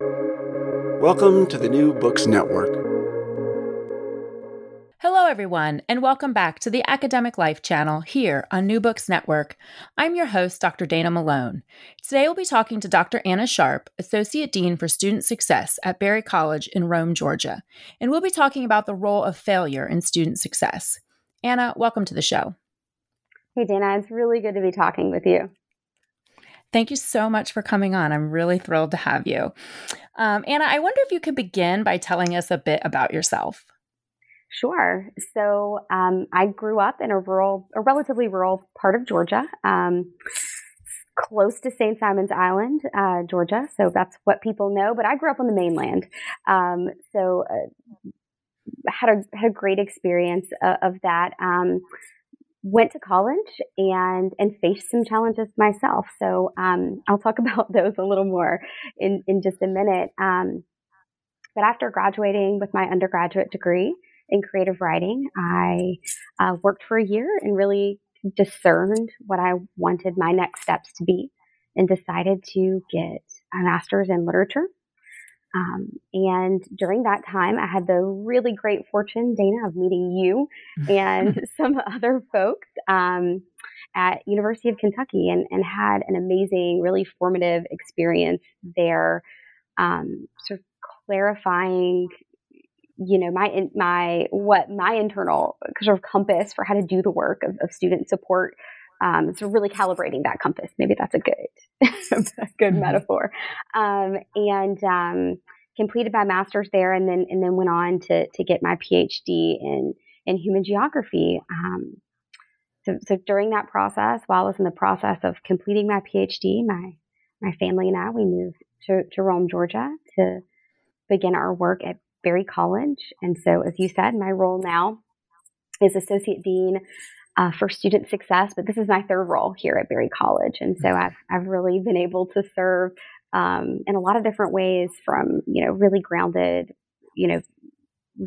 Welcome to the New Books Network. Hello, everyone, and welcome back to the Academic Life channel here on New Books Network. I'm your host, Dr. Dana Malone. Today, we'll be talking to Dr. Anna Sharpe, Associate Dean for Student Success at Berry College in Rome, Georgia, and we'll be talking about the role of failure in student success. Anna, welcome to the show. Hey, Dana, it's really good to be talking with you. Thank you so much for coming on. I'm really thrilled to have you. Um, Anna, I wonder if you could begin by telling us a bit about yourself. Sure. So um, I grew up in a rural, a relatively rural part of Georgia, um, close to St. Simon's Island, uh, Georgia. So that's what people know. But I grew up on the mainland. Um, so uh, had a had a great experience uh, of that. Um, went to college and and faced some challenges myself. So um, I'll talk about those a little more in in just a minute. Um, but after graduating with my undergraduate degree in creative writing, I uh, worked for a year and really discerned what I wanted my next steps to be, and decided to get a master's in literature um, and during that time, I had the really great fortune, Dana, of meeting you and some other folks um, at University of Kentucky, and, and, had an amazing, really formative experience there, um, sort of clarifying, you know, my my what my internal sort of compass for how to do the work of, of student support. Um, so really calibrating that compass. Maybe that's a good, a good mm-hmm. metaphor. Um, and um, completed my master's there, and then and then went on to to get my PhD in in human geography. Um, so, so during that process, while I was in the process of completing my PhD, my my family and I we moved to, to Rome, Georgia, to begin our work at Berry College. And so, as you said, my role now is associate dean uh, for student success, but this is my third role here at Berry College. And so I've, I've really been able to serve um, in a lot of different ways from, you know, really grounded, you know,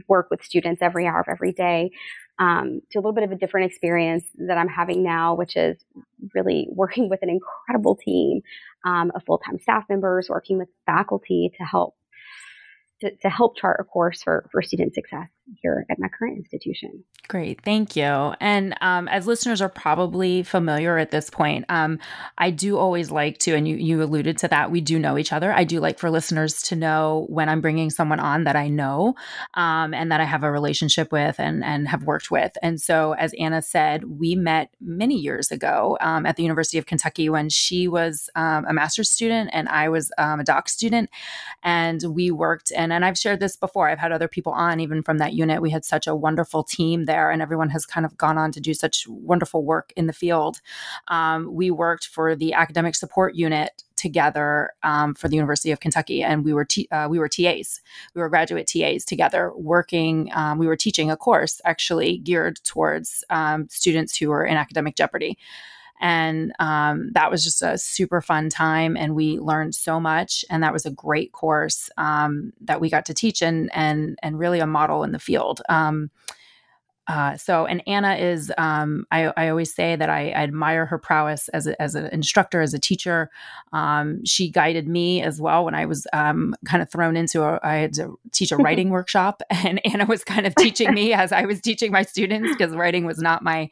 work with students every hour of every day um, to a little bit of a different experience that I'm having now, which is really working with an incredible team um, of full-time staff members, working with faculty to help to, to help chart a course for, for student success here at my current institution. Great, thank you. And um, as listeners are probably familiar at this point, um, I do always like to, and you, you alluded to that, we do know each other. I do like for listeners to know when I'm bringing someone on that I know um, and that I have a relationship with and, and have worked with. And so, as Anna said, we met many years ago um, at the University of Kentucky when she was um, a master's student and I was um, a doc student. And we worked, and, I've shared this before, I've had other people on even from that unit. We had such a wonderful team there, and everyone has kind of gone on to do such wonderful work in the field. Um, we worked for the academic support unit together um, for the University of Kentucky, and we were t- uh, we were TAs, we were graduate TAs together, working. Um, we were teaching a course actually geared towards um, students who were in academic jeopardy and um, that was just a super fun time and we learned so much and that was a great course um, that we got to teach and and and really a model in the field. Um, uh, so and Anna is um, I, I, always say that I, I, admire her prowess as, a, as an instructor as a teacher. Um, she guided me as well when I was um, kind of thrown into a, I had to teach a writing workshop and Anna was kind of teaching me as I was teaching my students because writing was not my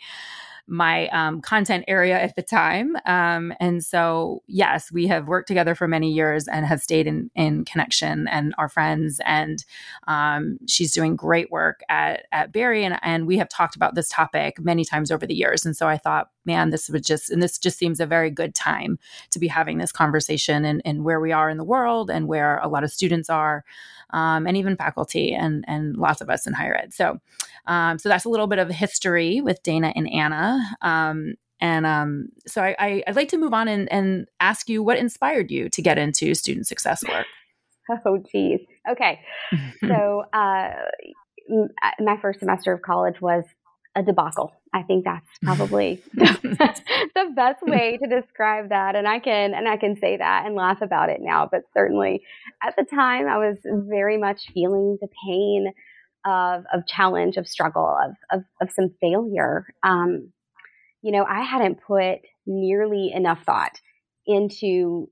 my um, content area at the time. Um, and so, yes, we have worked together for many years and have stayed in, in connection and are friends. And um, she's doing great work at, at Berry. And, and we have talked about this topic many times over the years. And so I thought, man, this would just, and this just seems a very good time to be having this conversation and, and where we are in the world and where a lot of students are um, and even faculty and and lots of us in higher ed. So, um, so that's a little bit of history with Dana and Anna. Um, and um, so I, I, would like to move on and, and ask you what inspired you to get into student success work. Oh, geez. Okay. so, uh, my first semester of college was a debacle. I think that's probably the best way to describe that. And I can and I can say that and laugh about it now. But certainly at the time I was very much feeling the pain of of challenge, of struggle, of of, of some failure. Um, you know, I hadn't put nearly enough thought into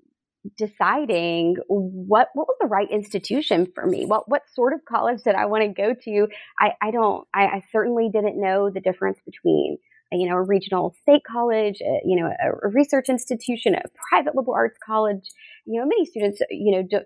deciding what what was the right institution for me. What what sort of college did I want to go to? I, I don't. I, I certainly didn't know the difference between you know a regional state college, a, you know a, a research institution, a private liberal arts college. You know, many students you know do,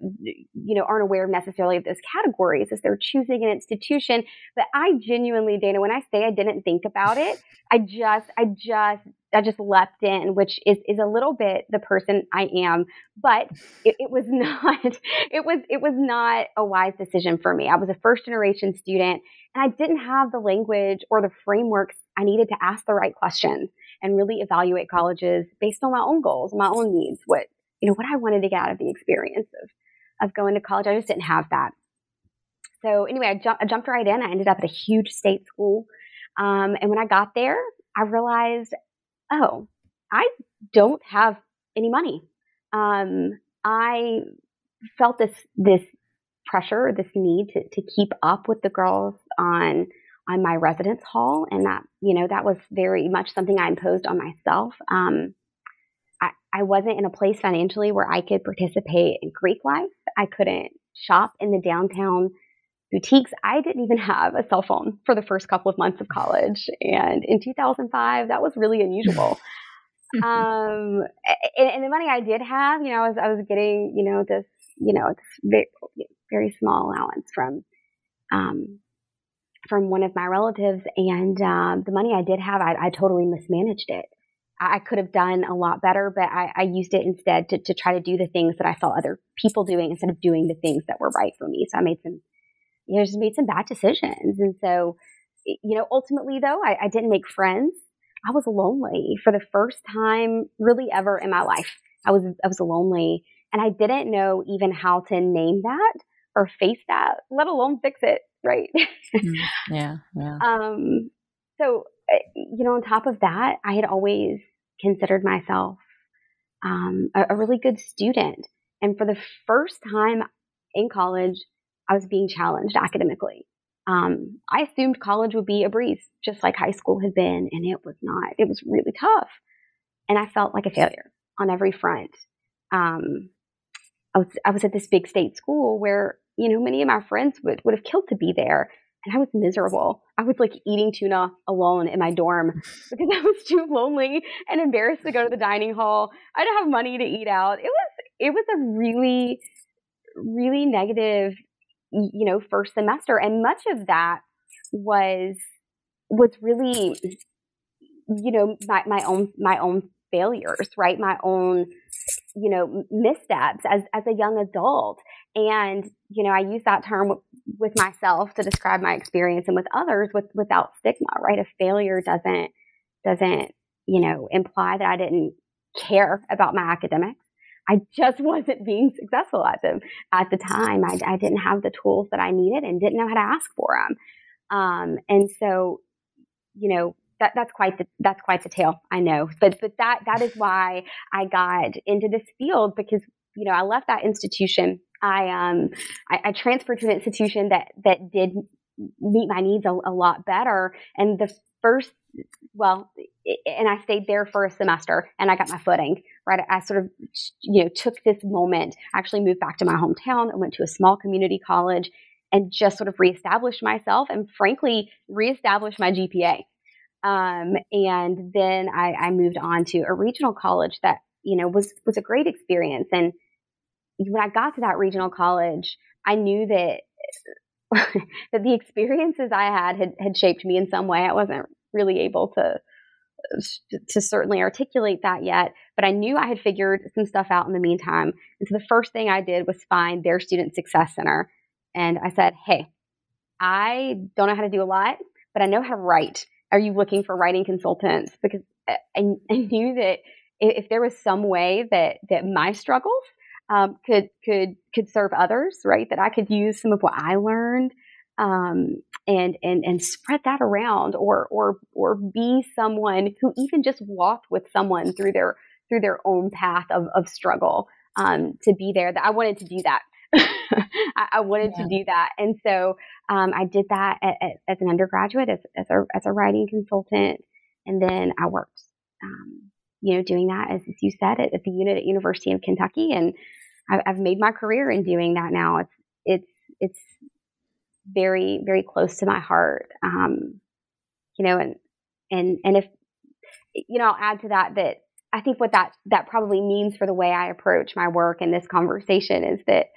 you know aren't aware necessarily of those categories as they're choosing an institution. But I genuinely, Dana, when I say I didn't think about it, I just I just I just leapt in, which is, is a little bit the person I am, but it, it, was not, it was, it was not a wise decision for me. I was a first generation student and I didn't have the language or the frameworks I needed to ask the right questions and really evaluate colleges based on my own goals, my own needs, what, you know, what I wanted to get out of the experience of, of going to college. I just didn't have that. So anyway, I, ju- I jumped right in. I ended up at a huge state school. Um, and when I got there, I realized oh, I don't have any money. Um, I felt this this pressure, this need to, to keep up with the girls on on my residence hall, and that you know that was very much something I imposed on myself. Um, I, I wasn't in a place financially where I could participate in Greek life. I couldn't shop in the downtown boutiques. I didn't even have a cell phone for the first couple of months of college. And in 2005, that was really unusual. um, and, and, the money I did have, you know, I was, I was getting, you know, this, you know, very, very small allowance from, um, from one of my relatives. And, um, the money I did have, I, I totally mismanaged it. I could have done a lot better, but I, I used it instead to, to try to do the things that I saw other people doing instead of doing the things that were right for me. So I made some you know, just made some bad decisions. And so, you know, ultimately though, I, I didn't make friends. I was lonely for the first time really ever in my life. I was, I was lonely and I didn't know even how to name that or face that, let alone fix it. Right. Mm, yeah. Yeah. Um, so, eh, you know, on top of that, I had always considered myself, um, a, a really good student. And for the first time in college, I was being challenged academically. Um, I assumed college would be a breeze, just like high school had been, and it was not. It was really tough. And I felt like a failure on every front. Um, I was, I was at this big state school where, you know, many of my friends would, would have killed to be there. And I was miserable. I was like eating tuna alone in my dorm because I was too lonely and embarrassed to go to the dining hall. I didn't have money to eat out. It was, it was a really, really negative you know, first semester. And much of that was, was really, you know, my, my own, my own failures, right? My own, you know, missteps as, as a young adult. And, you know, I use that term w- with myself to describe my experience and with others with, without stigma, right? A failure doesn't, doesn't, you know, imply that I didn't care about my academics. I just wasn't being successful at them at the time. I, I, didn't have the tools that I needed and didn't know how to ask for them. Um, and so, you know, that, that's quite the, that's quite the tale. I know, but, but that, that is why I got into this field because, you know, I left that institution. I, um, I, I transferred to an institution that, that did meet my needs a, a lot better. And the first well, and I stayed there for a semester and I got my footing, right? I sort of, you know, took this moment, actually moved back to my hometown and went to a small community college and just sort of reestablished myself and frankly, reestablished my GPA. Um, and then I, I moved on to a regional college that, you know, was, was a great experience. And when I got to that regional college, I knew that that the experiences I had, had had shaped me in some way. I wasn't really able to to certainly articulate that yet, but I knew I had figured some stuff out in the meantime. And so the first thing I did was find their student success center. And I said, Hey, I don't know how to do a lot, but I know how to write. Are you looking for writing consultants? Because I, I knew that if there was some way that, that my struggles um, could could could serve others, right? That I could use some of what I learned um, and and and spread that around, or or or be someone who even just walked with someone through their through their own path of of struggle. Um, to be there, that I wanted to do that. I, I, wanted yeah. to do that, and so um, I did that at, at, as an undergraduate, as as a as a writing consultant, and then I worked, um, you know, doing that as, as you said at, at, the unit at University of Kentucky, and I, I've made my career in doing that now. It's it's it's very very close to my heart. Um, you know, and and and if you know, I'll add to that that I think what that that probably means for the way I approach my work in this conversation is that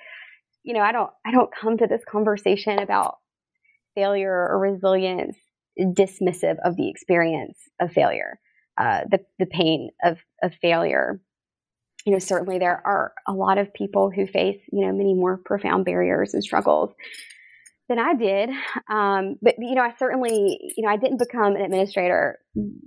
you know I don't I don't come to this conversation about failure or resilience dismissive of the experience of failure, uh, the the pain of of failure you know, certainly there are a lot of people who face, you know, many more profound barriers and struggles than I did. Um, but, you know, I certainly, you know, I didn't become an administrator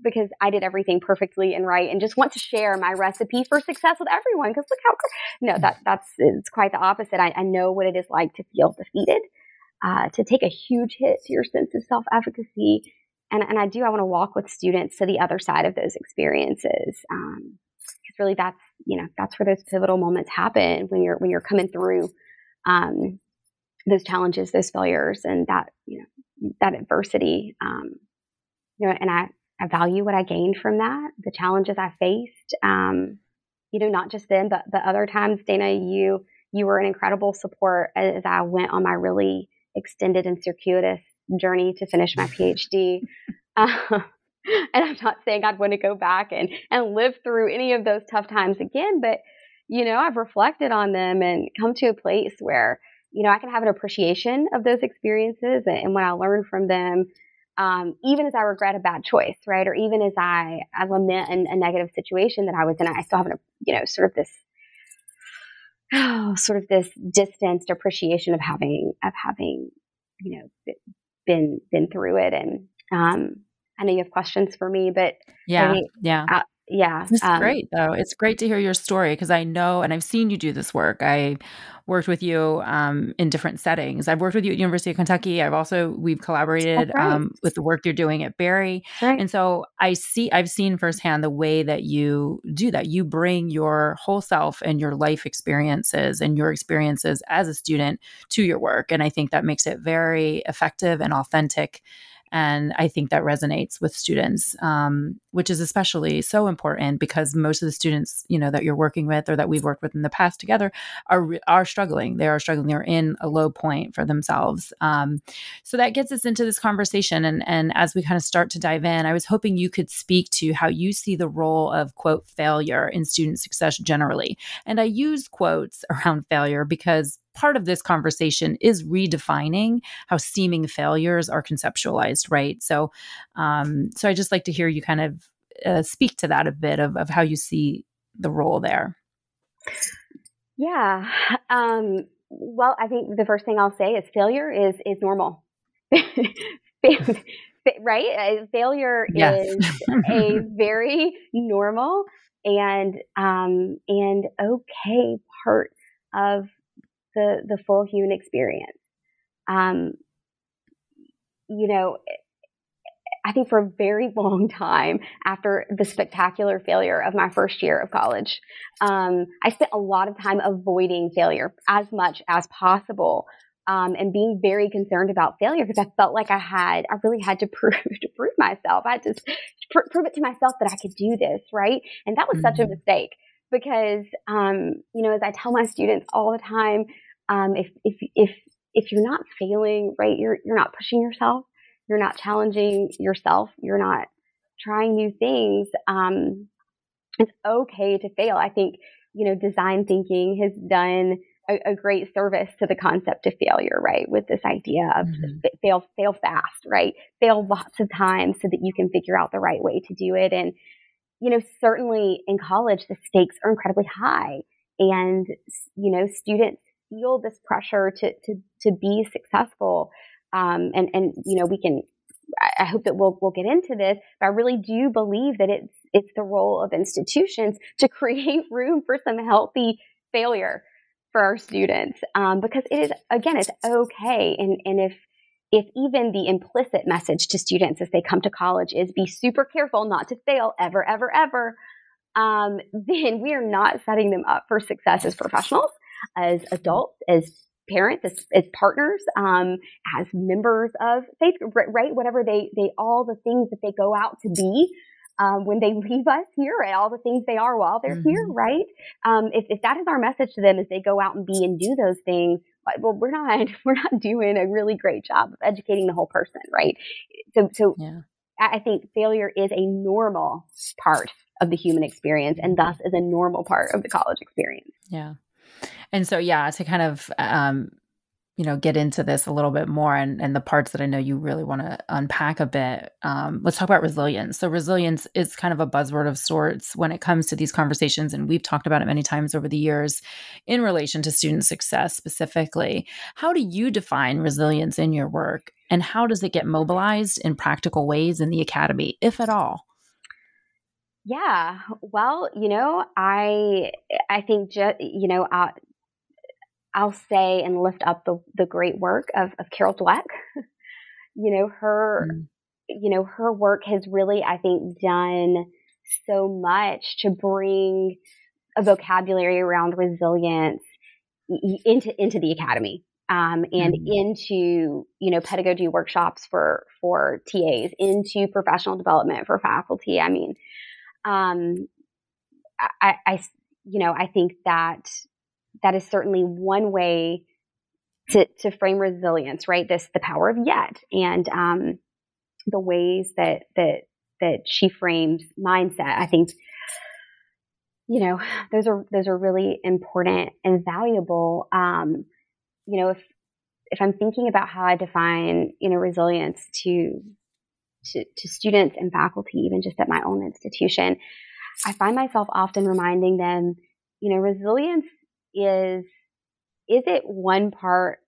because I did everything perfectly and right and just want to share my recipe for success with everyone. Cause look how, no, that, that's, it's quite the opposite. I, I know what it is like to feel defeated, uh, to take a huge hit to your sense of self efficacy. And, and I do, I want to walk with students to the other side of those experiences. Um, really that's you know that's where those pivotal moments happen when you're when you're coming through um, those challenges, those failures, and that you know that adversity. Um, you know, and I I value what I gained from that, the challenges I faced. Um, you know, not just then, but but other times, Dana, you you were an incredible support as I went on my really extended and circuitous journey to finish my PhD. Uh, and I'm not saying I'd want to go back and, and live through any of those tough times again, but, you know, I've reflected on them and come to a place where, you know, I can have an appreciation of those experiences and, and what I learned from them, um, even as I regret a bad choice, right? Or even as I, I lament a, a negative situation that I was in, I still have, a, you know, sort of this, oh, sort of this distanced appreciation of having, of having, you know, been, been through it. And, um, I know you have questions for me, but yeah. Uh, yeah. It's um, great though. It's great to hear your story because I know and I've seen you do this work. I worked with you um, in different settings. I've worked with you at University of Kentucky. I've also we've collaborated right. um, with the work you're doing at Berry. Right. And so I see I've seen firsthand the way that you do that. You bring your whole self and your life experiences and your experiences as a student to your work. And I think that makes it very effective and authentic and I think that resonates with students, um, which is especially so important because most of the students, you know, that you're working with or that we've worked with in the past together are are struggling. They are struggling. They're in a low point for themselves. Um, so that gets us into this conversation. And and as we kind of start to dive in, I was hoping you could speak to how you see the role of quote failure in student success generally. And I use quotes around failure because part of this conversation is redefining how seeming failures are conceptualized, right? So, um, so I just like to hear you kind of uh, speak to that a bit of, of how you see the role there. Yeah. Um, well, I think the first thing I'll say is failure is is normal. right? Failure yes. is a very normal and um, and okay part of the the full human experience. Um, you know, I think for a very long time after the spectacular failure of my first year of college, um, I spent a lot of time avoiding failure as much as possible. Um, and being very concerned about failure because I felt like I had, I really had to prove to prove myself. I had to pr- prove it to myself that I could do this, right? And that was mm-hmm. such a mm-hmm. mistake because, um, you know, as I tell my students all the time, um, if if if if you're not failing, right, you're you're not pushing yourself, you're not challenging yourself, you're not trying new things. Um, it's okay to fail. I think you know design thinking has done a, a, great service to the concept of failure, right? With this idea of mm-hmm. fail fail fast, right? Fail lots of times so that you can figure out the right way to do it. And you know, certainly in college, the stakes are incredibly high, and you know, students feel this pressure to to to be successful. Um, and and you know we can. I hope that we'll we'll get into this, but I really do believe that it's it's the role of institutions to create room for some healthy failure. for our students um, because it is again it's okay and and if if even the implicit message to students as they come to college is be super careful not to fail ever ever ever um, then we are not setting them up for success as professionals as adults as parents as, as partners um, as members of faith right whatever they they all the things that they go out to be um, when they leave us here and all the things they are while they're mm-hmm. here, right? Um, if, if that is our message to them as they go out and be and do those things, well, we're not we're not doing a really great job of educating the whole person, right? So, so yeah. I think failure is a normal part of the human experience, and thus is a normal part of the college experience. Yeah, and so yeah, to kind of um, you know get into this a little bit more and, and the parts that i know you really want to unpack a bit um, let's talk about resilience. So resilience is kind of a buzzword of sorts when it comes to these conversations and we've talked about it many times over the years in relation to student success specifically. How do you define resilience in your work and how does it get mobilized in practical ways in the academy if at all yeah well you know i i think just you know uh, I'll say and lift up the, the great work of, of Carol Dweck. you know, her, mm. you know, her work has really, I think, done so much to bring a vocabulary around resilience into, into the academy. Um, and mm. into you know pedagogy workshops for for TAs, into professional development for faculty. I mean, um, I, I you know I think that that is certainly one way to, to frame resilience, right? This, the power of yet and, um, the ways that, that, that she frames mindset. I think, you know, those are, those are really important and valuable. Um, you know, if, if I'm thinking about how I define, you know, resilience to, to, to students and faculty, even just at my own institution, I find myself often reminding them, you know, resilience is is it one part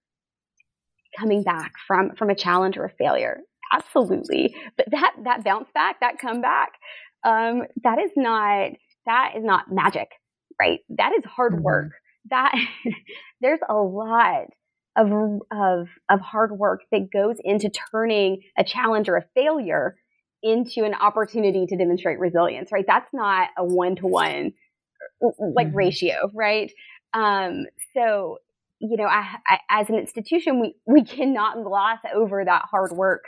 coming back from from a challenge or a failure? Absolutely. But that that bounce back, that comeback, um, that is not that is not magic, right? That is hard mm-hmm. work. That there's a lot of of of hard work that goes into turning a challenge or a failure into an opportunity to demonstrate resilience, right? That's not a one to one like mm-hmm. ratio, right? Um, so, you know, I, I, as an institution, we, we cannot gloss over that hard work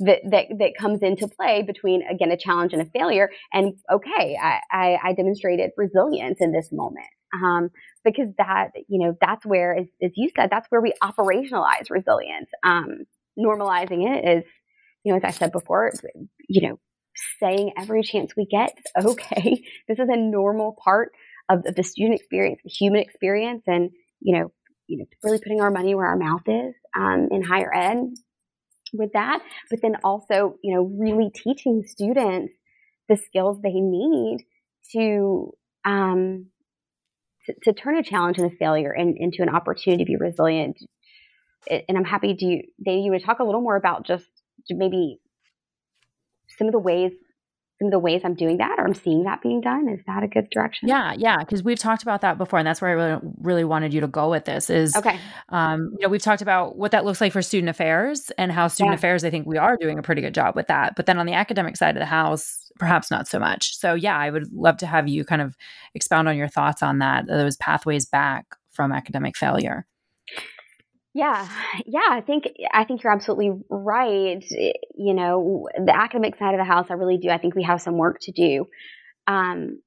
that, that, that comes into play between, again, a challenge and a failure. And okay, I, I, I demonstrated resilience in this moment. Um, because that, you know, that's where, as, as, you said, that's where we operationalize resilience. Um, normalizing it is, you know, as I said before, you know, saying every chance we get, okay, this is a normal part of, of the student experience, the human experience, and you know, you know, really putting our money where our mouth is um, in higher ed with that. But then also, you know, really teaching students the skills they need to um, to, to, turn a challenge and a failure in, into an opportunity to be resilient. And I'm happy to, Dave, you would talk a little more about just maybe some of the ways the ways I'm doing that or I'm seeing that being done. Is that a good direction? Yeah, yeah, because we've talked about that before, and that's where I really, really wanted you to go with this. Is okay. Um, you know, we've talked about what that looks like for student affairs and how student yeah. affairs. I think we are doing a pretty good job with that. But then on the academic side of the house, perhaps not so much. So yeah, I would love to have you kind of expound on your thoughts on that. Those pathways back from academic failure. Yeah, yeah, I think I think you're absolutely right. You know, the academic side of the house, I really do. I think we have some work to do. Um,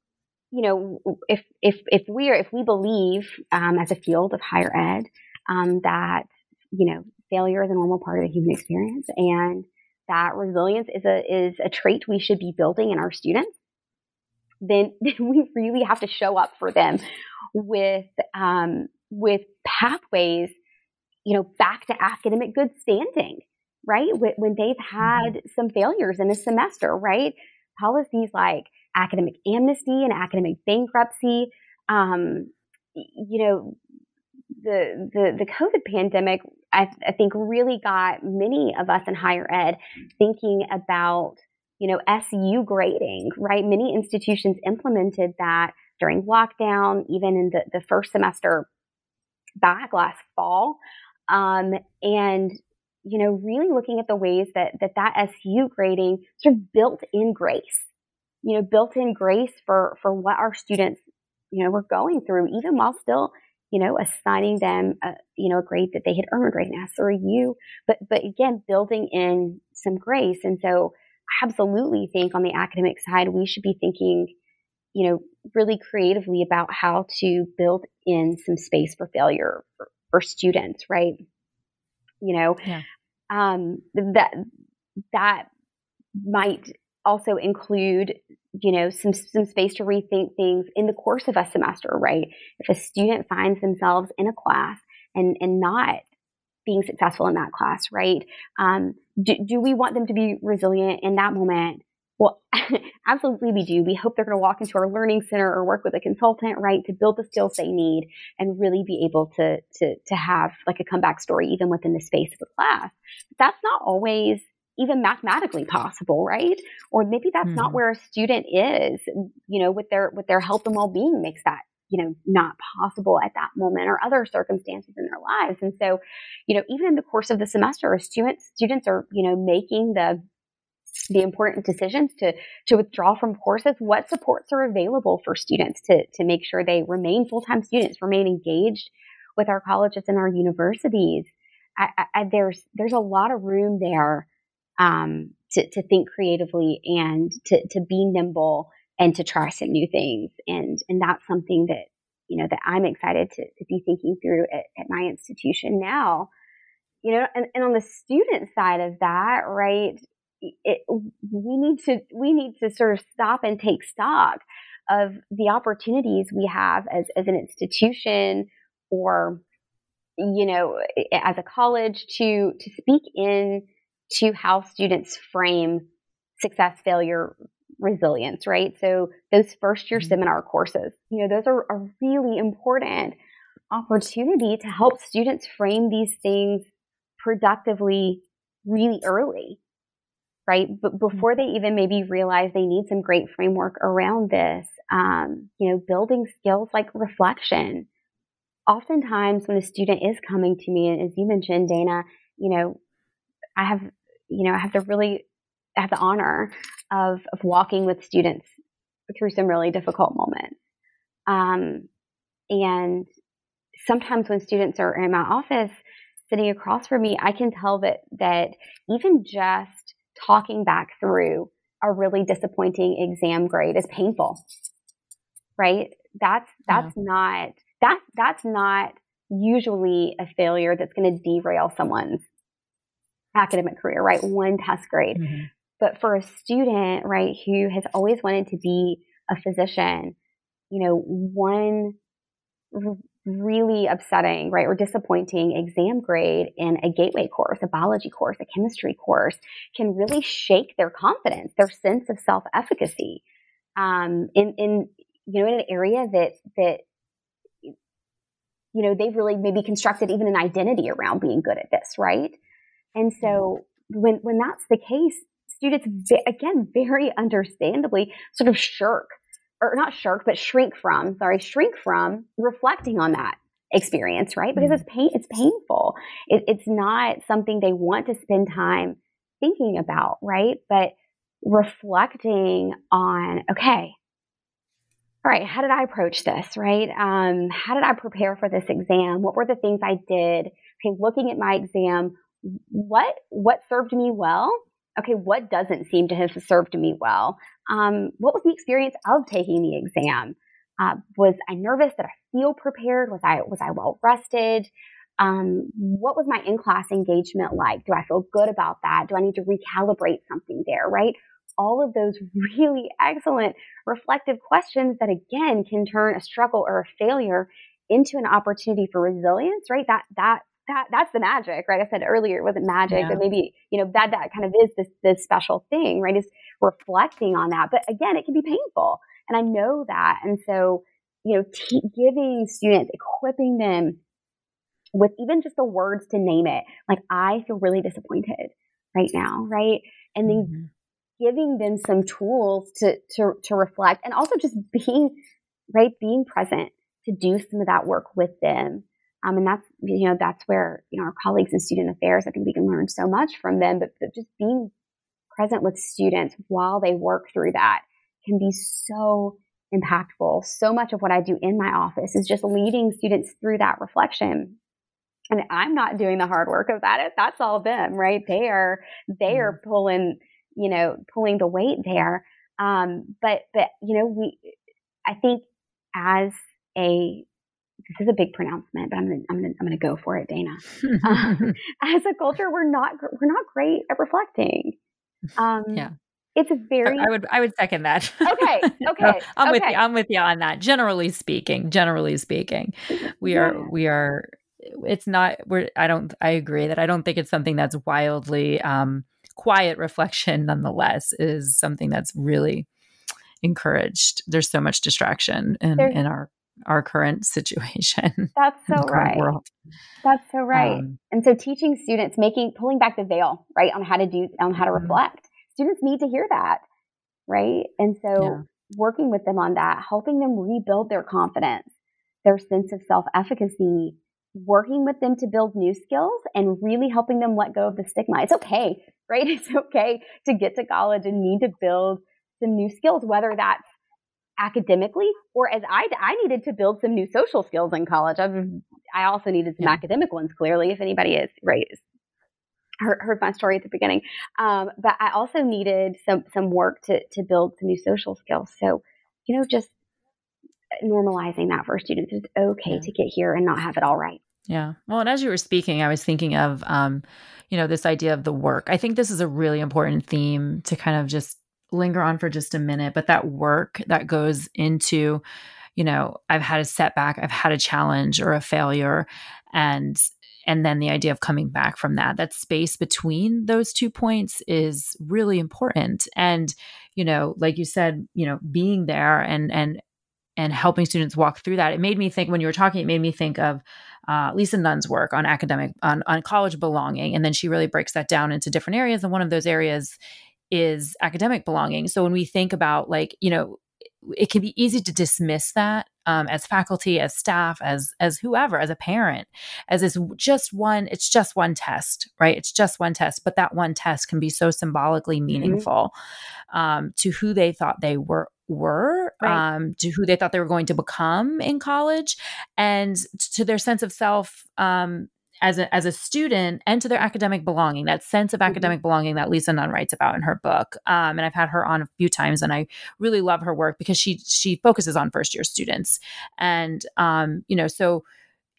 you know, if if if we are if we believe um, as a field of higher ed um, that you know failure is a normal part of the human experience and that resilience is a is a trait we should be building in our students, then, then we really have to show up for them with um, with pathways you know, back to academic good standing, right? When they've had mm-hmm. some failures in a semester, right? Policies like academic amnesty and academic bankruptcy, um, you know, the, the, the COVID pandemic, I, I think really got many of us in higher ed thinking about, you know, SU grading, right? Many institutions implemented that during lockdown, even in the, the first semester back last fall. Um, and, you know, really looking at the ways that, that that SU grading sort of built in grace, you know, built in grace for, for what our students, you know, were going through, even while still, you know, assigning them, a, you know, a grade that they had earned, right? An S or a U, but, but again, building in some grace. And so I absolutely think on the academic side, we should be thinking, you know, really creatively about how to build in some space for failure for, for students, right? You know, yeah. um, that that might also include, you know, some some space to rethink things in the course of a semester, right? If a student finds themselves in a class and and not being successful in that class, right? Um, do, do we want them to be resilient in that moment? Well, absolutely we do. We hope they're going to walk into our learning center or work with a consultant, right, to build the skills they need and really be able to to to have like a comeback story even within the space of the class. But that's not always even mathematically possible, right? Or maybe that's mm-hmm. not where a student is, you know, with their with their health and well-being makes that you know not possible at that moment or other circumstances in their lives and so you know even in the course of the semester students students are you know making the the important decisions to to withdraw from courses what supports are available for students to to make sure they remain full-time students remain engaged with our colleges and our universities? I, I, there's there's a lot of room there um, to, to think creatively and to, to be nimble and to try some new things. And and that's something that you know that I'm excited to, to be thinking through at, at my institution now. You know and, and on the student side of that right it, we need to we need to sort of stop and take stock of the opportunities we have as, as an institution or you know as a college to to speak in to how students frame success failure resilience right so those first year mm-hmm. seminar courses you know those are a really important opportunity to help students frame these things productively really early right? But mm-hmm. before they even maybe realize they need some great framework around this, um, you know, building skills like reflection. Oftentimes, when a student is coming to me, and as you mentioned, Dana, you know, I have, you know, I have the really, I have the honor of of walking with students through some really difficult moments. Um, and sometimes when students are in my office sitting across from me, I can tell that that even just talking back through a really disappointing exam grade is painful. Right? That's that's yeah. not that's that's not usually a failure that's going to derail someone's academic career, right? One test grade. Mm-hmm. But for a student, right, who has always wanted to be a physician, you know, one really upsetting, right, or disappointing exam grade in a gateway course, a biology course, a chemistry course can really shake their confidence, their sense of self-efficacy, um, in, in, you know, in an area that, that, you know, they've really maybe constructed even an identity around being good at this, right? And so when, when that's the case, students, again, very understandably sort of shirk or not shirk, but shrink from, sorry, shrink from reflecting on that experience, right? Because mm-hmm. it's pain, it's painful. It, it's not something they want to spend time thinking about, right? But reflecting on, okay, all right, how did I approach this, right? Um, how did I prepare for this exam? What were the things I did? Okay, looking at my exam, what what served me well? Okay, what doesn't seem to have served me well? um, what was the experience of taking the exam? Uh, was I nervous? Did I feel prepared? Was I was I well rested? Um, what was my in class engagement like? Do I feel good about that? Do I need to recalibrate something there? Right? All of those really excellent reflective questions that again can turn a struggle or a failure into an opportunity for resilience. Right? That that that that's the magic, right? I said earlier it wasn't magic, yeah. but maybe you know that that kind of is this this special thing, right? Is reflecting on that. But again, it can be painful, and I know that, and so you know, t- giving students, equipping them with even just the words to name it, like I feel really disappointed right now, right? And then mm-hmm. giving them some tools to to to reflect, and also just being right, being present to do some of that work with them Um, and that's, you know, that's where, you know, our colleagues in student affairs, I think we can learn so much from them, but, but just being present with students while they work through that can be so impactful. So much of what I do in my office is just leading students through that reflection. And I'm not doing the hard work of that. That's all them, right? They are, they are mm-hmm. pulling, you know, pulling the weight there. Um, but, but, you know, we, I think as a this is a big pronouncement, but I'm gonna I'm gonna I'm gonna go for it, Dana. um, as a culture, we're not we're not great at reflecting. Um, yeah, it's very. I would I would second that. Okay, okay, I'm okay. with you. I'm with you on that. Generally speaking, generally speaking, we yeah. are we are. It's not. We're. I don't. I agree that I don't think it's something that's wildly um, quiet. Reflection, nonetheless, is something that's really encouraged. There's so much distraction in, in our our current situation. That's so right. World. That's so right. Um, and so teaching students, making pulling back the veil, right, on how to do on how to mm-hmm. reflect. Students need to hear that, right? And so yeah. working with them on that, helping them rebuild their confidence, their sense of self-efficacy, working with them to build new skills and really helping them let go of the stigma. It's okay, right? It's okay to get to college and need to build some new skills, whether that's academically or as I, I needed to build some new social skills in college. I've, I also needed some yeah. academic ones, clearly, if anybody is, right, heard, heard my story at the beginning. Um, but I also needed some, some work to, to build some new social skills. So, you know, just normalizing that for students. It's okay yeah. to get here and not have it all right. Yeah. Well, and as you were speaking, I was thinking of, um, you know, this idea of the work. I think this is a really important theme to kind of just linger on for just a minute, but that work that goes into, you know, I've had a setback, I've had a challenge or a failure, and and then the idea of coming back from that that space between those two points is really important. And you know like you said you know being there and and and helping students walk through that it made me think when you were talking it made me think of uh, lisa nunn's work on academic on, on college belonging and then she really breaks that down into different areas and one of those areas is academic belonging. So when we think about like, you know, it can be easy to dismiss that um, as faculty, as staff, as as whoever, as a parent, as it's just one. It's just one test, right? It's just one test, but that one test can be so symbolically mm-hmm. meaningful mm-hmm. um, to who they thought they were were right. um, to who they thought they were going to become in college and to their sense of self um, as a, as a student and to their academic belonging, that sense of mm-hmm. academic belonging that Lisa Nunn writes about in her book. Um, and I've had her on a few times, and I really love her work because she she focuses on first year students, and um, you know, so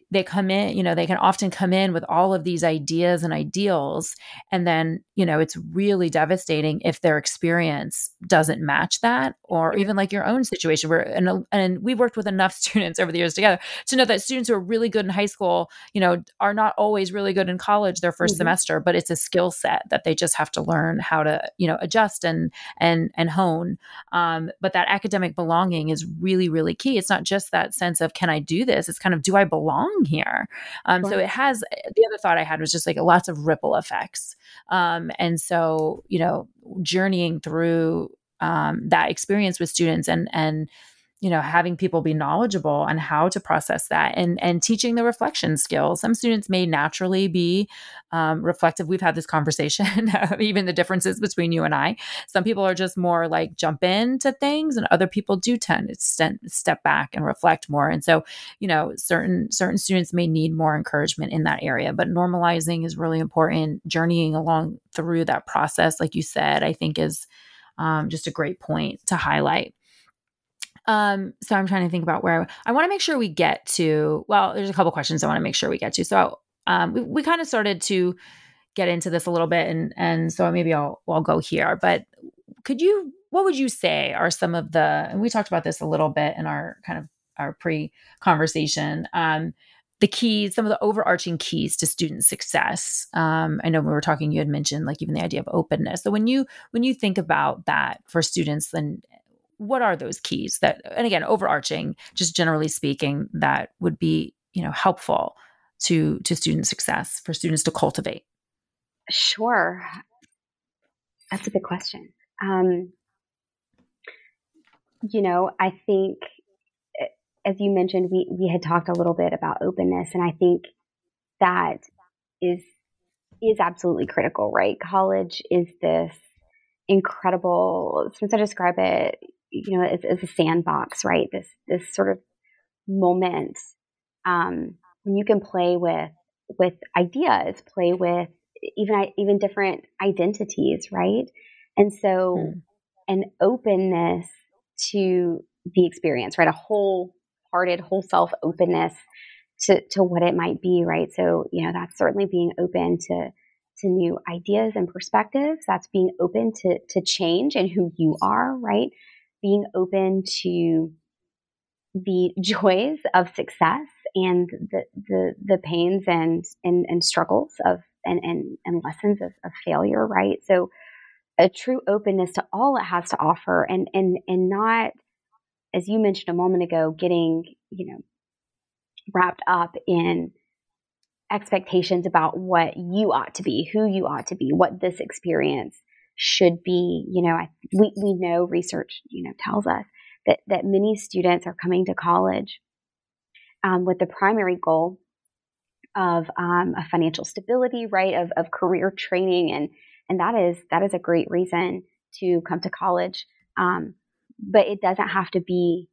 they come in, you know, they can often come in with all of these ideas and ideals. And then, you know, it's really devastating if their experience doesn't match that, or even like your own situation where, and, and we've worked with enough students over the years together to know that students who are really good in high school, you know, are not always really good in college their 1st mm-hmm. semester, but it's a skill set that they just have to learn how to, you know, adjust and, and, and hone. Um, but that academic belonging is really, really key. It's not just that sense of, can I do this? It's kind of, do I belong? Here. Um, So it has the other thought I had was just like lots of ripple effects. Um, and so, you know, journeying through um, that experience with students and, and, you know having people be knowledgeable on how to process that and and teaching the reflection skills. Some students may naturally be um, reflective. We've had this conversation even the differences between you and i. Some people are just more like jump into things and other people do tend to st- step back and reflect more. And so you know certain certain students may need more encouragement in that area but normalizing is really important. Journeying along through that process like you said i think is um, just a great point to highlight um, so I'm trying to think about where I, I want to make sure we get to. Well, there's a couple questions I want to make sure we get to. So um, we, we kind of started to get into this a little bit, and and so maybe I'll I'll go here. But could you? What would you say are some of the? And we talked about this a little bit in our kind of our pre conversation. Um, the keys, some of the overarching keys to student success. Um, I know we were talking, you had mentioned like even the idea of openness. So when you when you think about that for students, and what are those keys that and again overarching just generally speaking that would be you know helpful to to student success for students to cultivate sure that's a good question um, you know i think as you mentioned, we, we had talked a little bit about openness, and I think that is is absolutely critical, right? College is this incredible. Since I describe it, you know, as, as a sandbox, right? This this sort of moment um, when you can play with with ideas, play with even even different identities, right? And so, mm. an openness to the experience, right? A whole-hearted, whole self openness to to what it might be, right? So, you know, that's certainly being open to to new ideas and perspectives. That's being open to to change and who you are, right? Being open to the joys of success and the the, the pains and, and and struggles of and and, and lessons of, of failure, right? So a true openness to all it has to offer and and and not as you mentioned a moment ago getting you know wrapped up in expectations about what you ought to be who you ought to be what this experience should be you know I, we, we know research you know tells us that that many students are coming to college um, with the primary goal of um, a financial stability, right? Of, of career training, and and that is that is a great reason to come to college. Um, but it doesn't have to be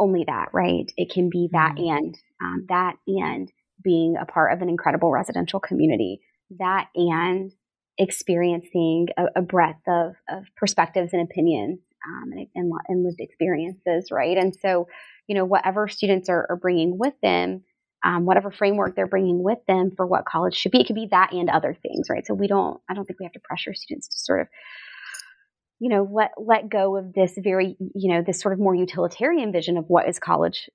only that, right? It can be that mm-hmm. and um, that and being a part of an incredible residential community, that and experiencing a, a breadth of, of perspectives and opinions um, and, and, and, lived experiences, right? And so, you know, whatever students are, are bringing with them, um, whatever framework they're bringing with them for what college should be. It could be that and other things, right? So we don't, I don't think we have to pressure students to sort of, you know, let let go of this very, you know, this sort of more utilitarian vision of what is college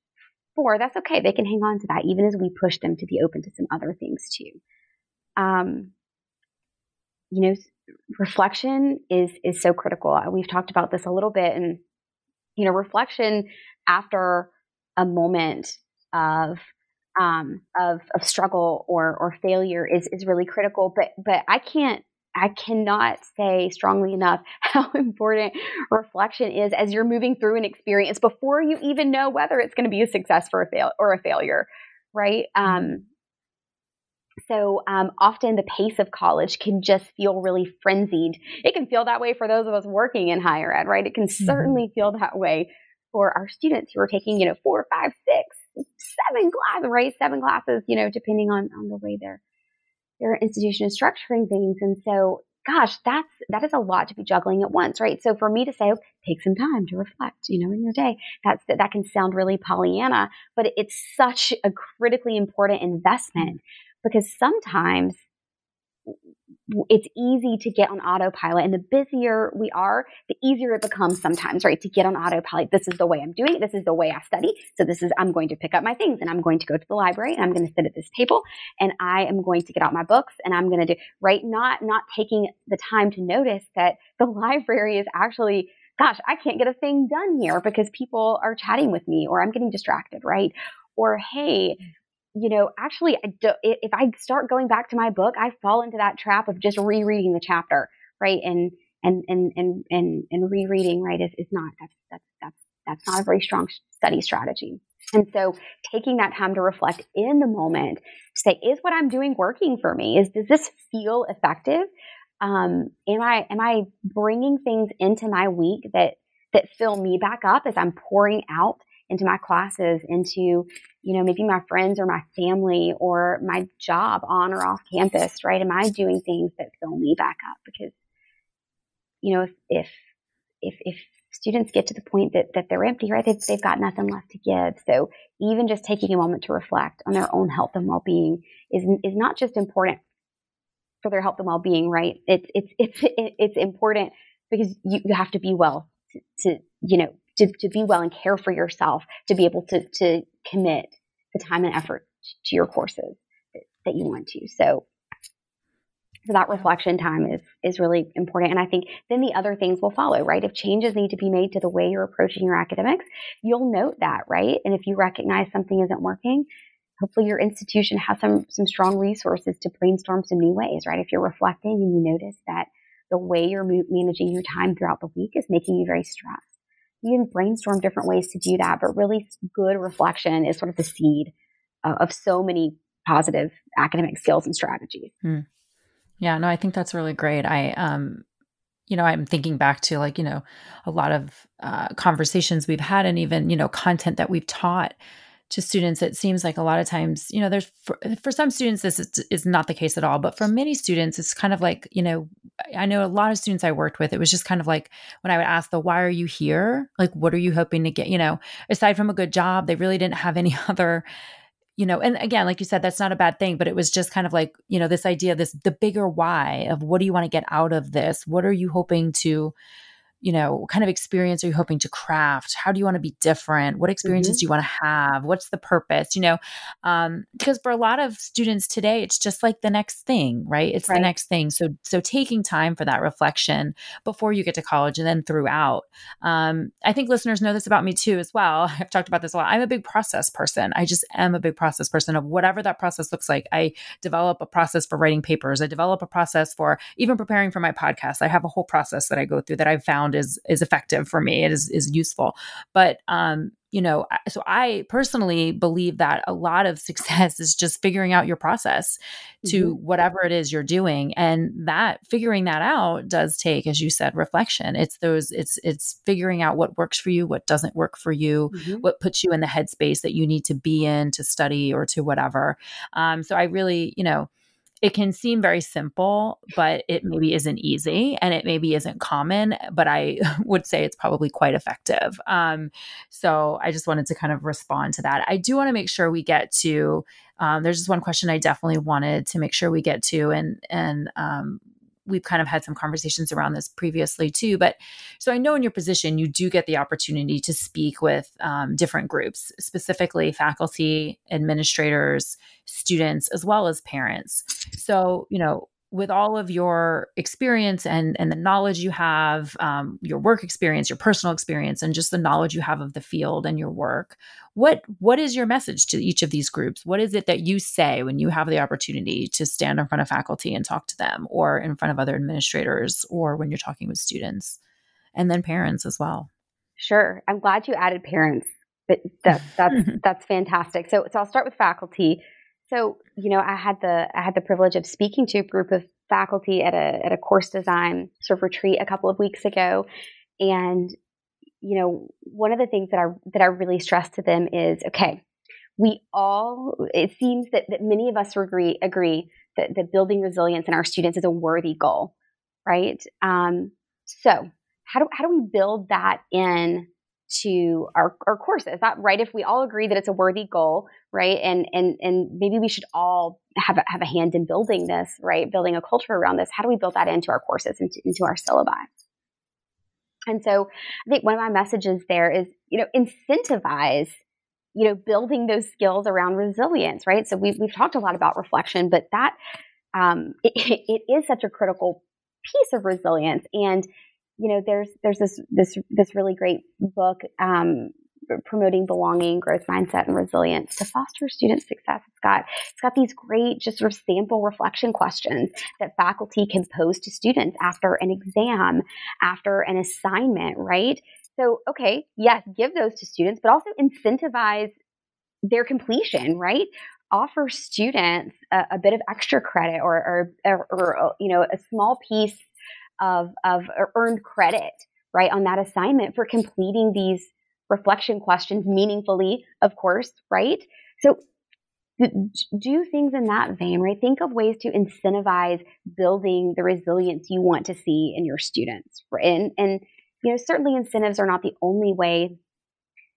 for. That's okay. They can hang on to that, even as we push them to be open to some other things too. Um, you know, reflection is is so critical. We've talked about this a little bit, and you know, reflection after a moment of um, of of struggle or or failure is is really critical. But but I can't I cannot say strongly enough how important reflection is as you're moving through an experience before you even know whether it's going to be a success for a fail or a failure, right? Mm-hmm. Um, so um, often the pace of college can just feel really frenzied. It can feel that way for those of us working in higher ed, right? It can mm-hmm. certainly feel that way for our students who are taking, you know, four, five, six, seven classes, right? Seven classes, you know, depending on, on the way their their institution is structuring things. And so, gosh, that's that is a lot to be juggling at once, right? So for me to say, oh, take some time to reflect, you know, in your day, that's that can sound really Pollyanna, but it's such a critically important investment because sometimes it's easy to get on autopilot. And the busier we are, the easier it becomes sometimes, right? To get on autopilot. This is the way I'm doing it. This is the way I study. So this is, I'm going to pick up my things and I'm going to go to the library and I'm going to sit at this table and I am going to get out my books and I'm going to do, right? Not, not taking the time to notice that the library is actually, gosh, I can't get a thing done here because people are chatting with me or I'm getting distracted, right? Or, hey, you know, actually, I do, if I start going back to my book, I fall into that trap of just rereading the chapter, right? And and and and and, and rereading, right, is, is not that's that's that's that's not a very strong study strategy. And so, taking that time to reflect in the moment, say, is what I'm doing working for me? Is does this feel effective? Um, am I am I bringing things into my week that that fill me back up as I'm pouring out into my classes, into, you know, maybe my friends or my family or my job on or off campus, right? Am I doing things that fill me back up? Because, you know, if, if, if, if students get to the point that, that they're empty, right? They've, they've got nothing left to give. So even just taking a moment to reflect on their own health and well-being is, is not just important for their health and well-being, right? It's, it's, it's, it's important because you, you have to be well to, to, you know, to, to be well and care for yourself, to be able to, to commit the time and effort to your courses that you want to. So, so that reflection time is is really important. And i think then the other things will follow right? If changes need to be made to the way you're approaching your academics you'll note that right? And if you recognize something isn't working hopefully your institution has some some strong resources to brainstorm some new ways right? If you're reflecting and you notice that the way you're managing your time throughout the week is making you very stressed you can brainstorm different ways to do that. But really, good reflection is sort of the seed of, of so many positive academic skills and strategies. Mm. Yeah, no, I think that's really great. I, um, you know, I'm thinking back to like, you know, a lot of uh, conversations we've had and even, you know, content that we've taught to students, it seems like a lot of times, you know, there's for, for some students, this is, is, not the case at all. But for many students, it's kind of like, you know, I know a lot of students I worked with, it was just kind of like when I would ask the, why are you here? Like, what are you hoping to get? You know, aside from a good job, they really didn't have any other you know and again like you said that's not a bad thing but it was just kind of like you know this idea this the bigger why of what do you want to get out of this what are you hoping to you know, what kind of experience are you hoping to craft? How do you want to be different? What experiences mm-hmm. do you want to have? What's the purpose? You know, um, because for a lot of students today, it's just like the next thing, right? It's right. the next thing. So, so taking time for that reflection before you get to college and then throughout. Um, I think listeners know this about me too, as well. I've talked about this a lot. I'm a big process person. I just am a big process person of whatever that process looks like. I develop a process for writing papers. I develop a process for even preparing for my podcast. I have a whole process that I go through that I've found found is is effective for me. It is is useful. But um, you know, so I personally believe that a lot of success is just figuring out your process to mm-hmm. whatever it is you're doing, and that figuring that out does take, as you said, reflection. It's those, it's it's figuring out what works for you, what doesn't work for you, mm-hmm. what puts you in the headspace that you need to be in to study or to whatever. Um, so I really, you know it can seem very simple, but it maybe isn't easy and it maybe isn't common, but I would say it's probably quite effective. Um, so I just wanted to kind of respond to that. I do want to make sure we get to, um, there's just one question I definitely wanted to make sure we get to, and, and, um, we've kind of had some conversations around this previously too. But so I know in your position, you do get the opportunity to speak with um, different groups, specifically faculty, administrators, students, as well as parents. So, you know, with all of your experience and and the knowledge you have, um, your work experience, your personal experience, and just the knowledge you have of the field and your work, what what is your message to each of these groups? What is it that you say when you have the opportunity to stand in front of faculty and talk to them, or in front of other administrators, or when you're talking with students, and then parents as well? Sure, I'm glad you added parents. But that, that's that's fantastic. So so I'll start with faculty. So, you know, I had the I had the privilege of speaking to a group of faculty at a at a course design sort of retreat a couple of weeks ago, and you know, one of the things that I that I really stress to them is, okay, we all it seems that, that many of us agree agree that, that building resilience in our students is a worthy goal, right? Um, so how do how do we build that in to our, our courses. That right? If we all agree that it's a worthy goal, right? And and and maybe we should all have a, have a hand in building this, right? Building a culture around this. How do we build that into our courses, into, into our syllabi? And so I think one of my messages there is, you know, incentivize, you know, building those skills around resilience, right? So we've, we've talked a lot about reflection, but that, um, it, it is such a critical piece of resilience. And you know, there's there's this this this really great book um, promoting belonging, growth mindset, and resilience to foster student success. It's got it's got these great just sort of sample reflection questions that faculty can pose to students after an exam, after an assignment, right? So, okay, yes, give those to students, but also incentivize their completion, right? Offer students a, a bit of extra credit or, or, or, or, you know, a small piece of, of earned credit, right, on that assignment for completing these reflection questions meaningfully, of course, right? So do things in that vein, right? Think of ways to incentivize building the resilience you want to see in your students. And, and you know, certainly incentives are not the only way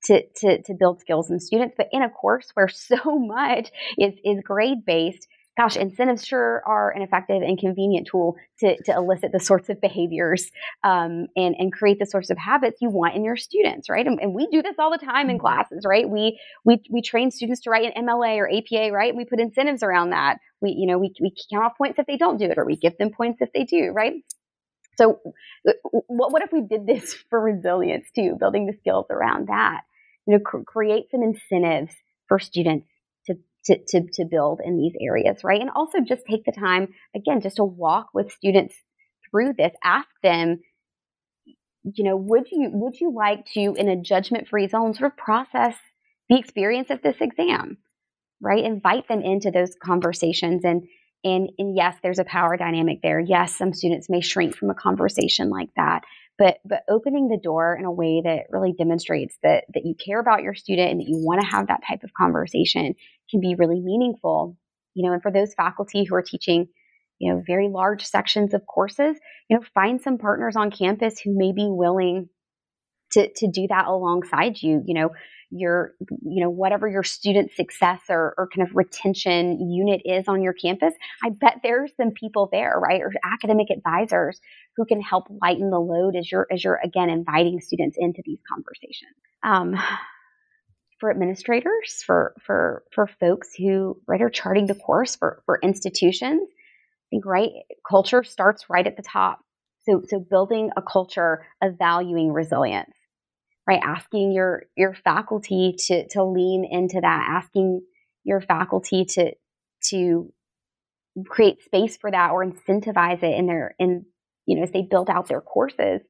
to, to, to build skills in students, but in a course where so much is, is grade based, gosh, incentives sure are an effective and convenient tool to, to elicit the sorts of behaviors um, and, and create the sorts of habits you want in your students, right? And, and, we do this all the time in mm-hmm. classes, right? We, we, we train students to write an MLA or APA, right? And we put incentives around that. We, you know, we, we count off points if they don't do it, or we give them points if they do, right? So what, what if we did this for resilience too, building the skills around that? You know, cr- create some incentives for students to, to, to build in these areas, right? And also just take the time, again, just to walk with students through this. Ask them, you know, would you would you like to, in a judgment free zone, sort of process the experience of this exam, right? Invite them into those conversations and and and yes, there's a power dynamic there. Yes, some students may shrink from a conversation like that, but but opening the door in a way that really demonstrates that that you care about your student and that you want to have that type of conversation can be really meaningful. You know, and for those faculty who are teaching you know, very large sections of courses, you know, find some partners on campus who may be willing to, to do that alongside you, you know, your, you know, whatever your student success or, or kind of retention unit is on your campus, I bet there's some people there, right? Or academic advisors who can help lighten the load as you're, as you're again inviting students into these conversations. Um, for administrators, for for for folks who right are charting the course for for institutions, I think right culture starts right at the top. So so building a culture of valuing resilience, right? Asking your your faculty to to lean into that, asking your faculty to to create space for that or incentivize it in their in you know as they build out their courses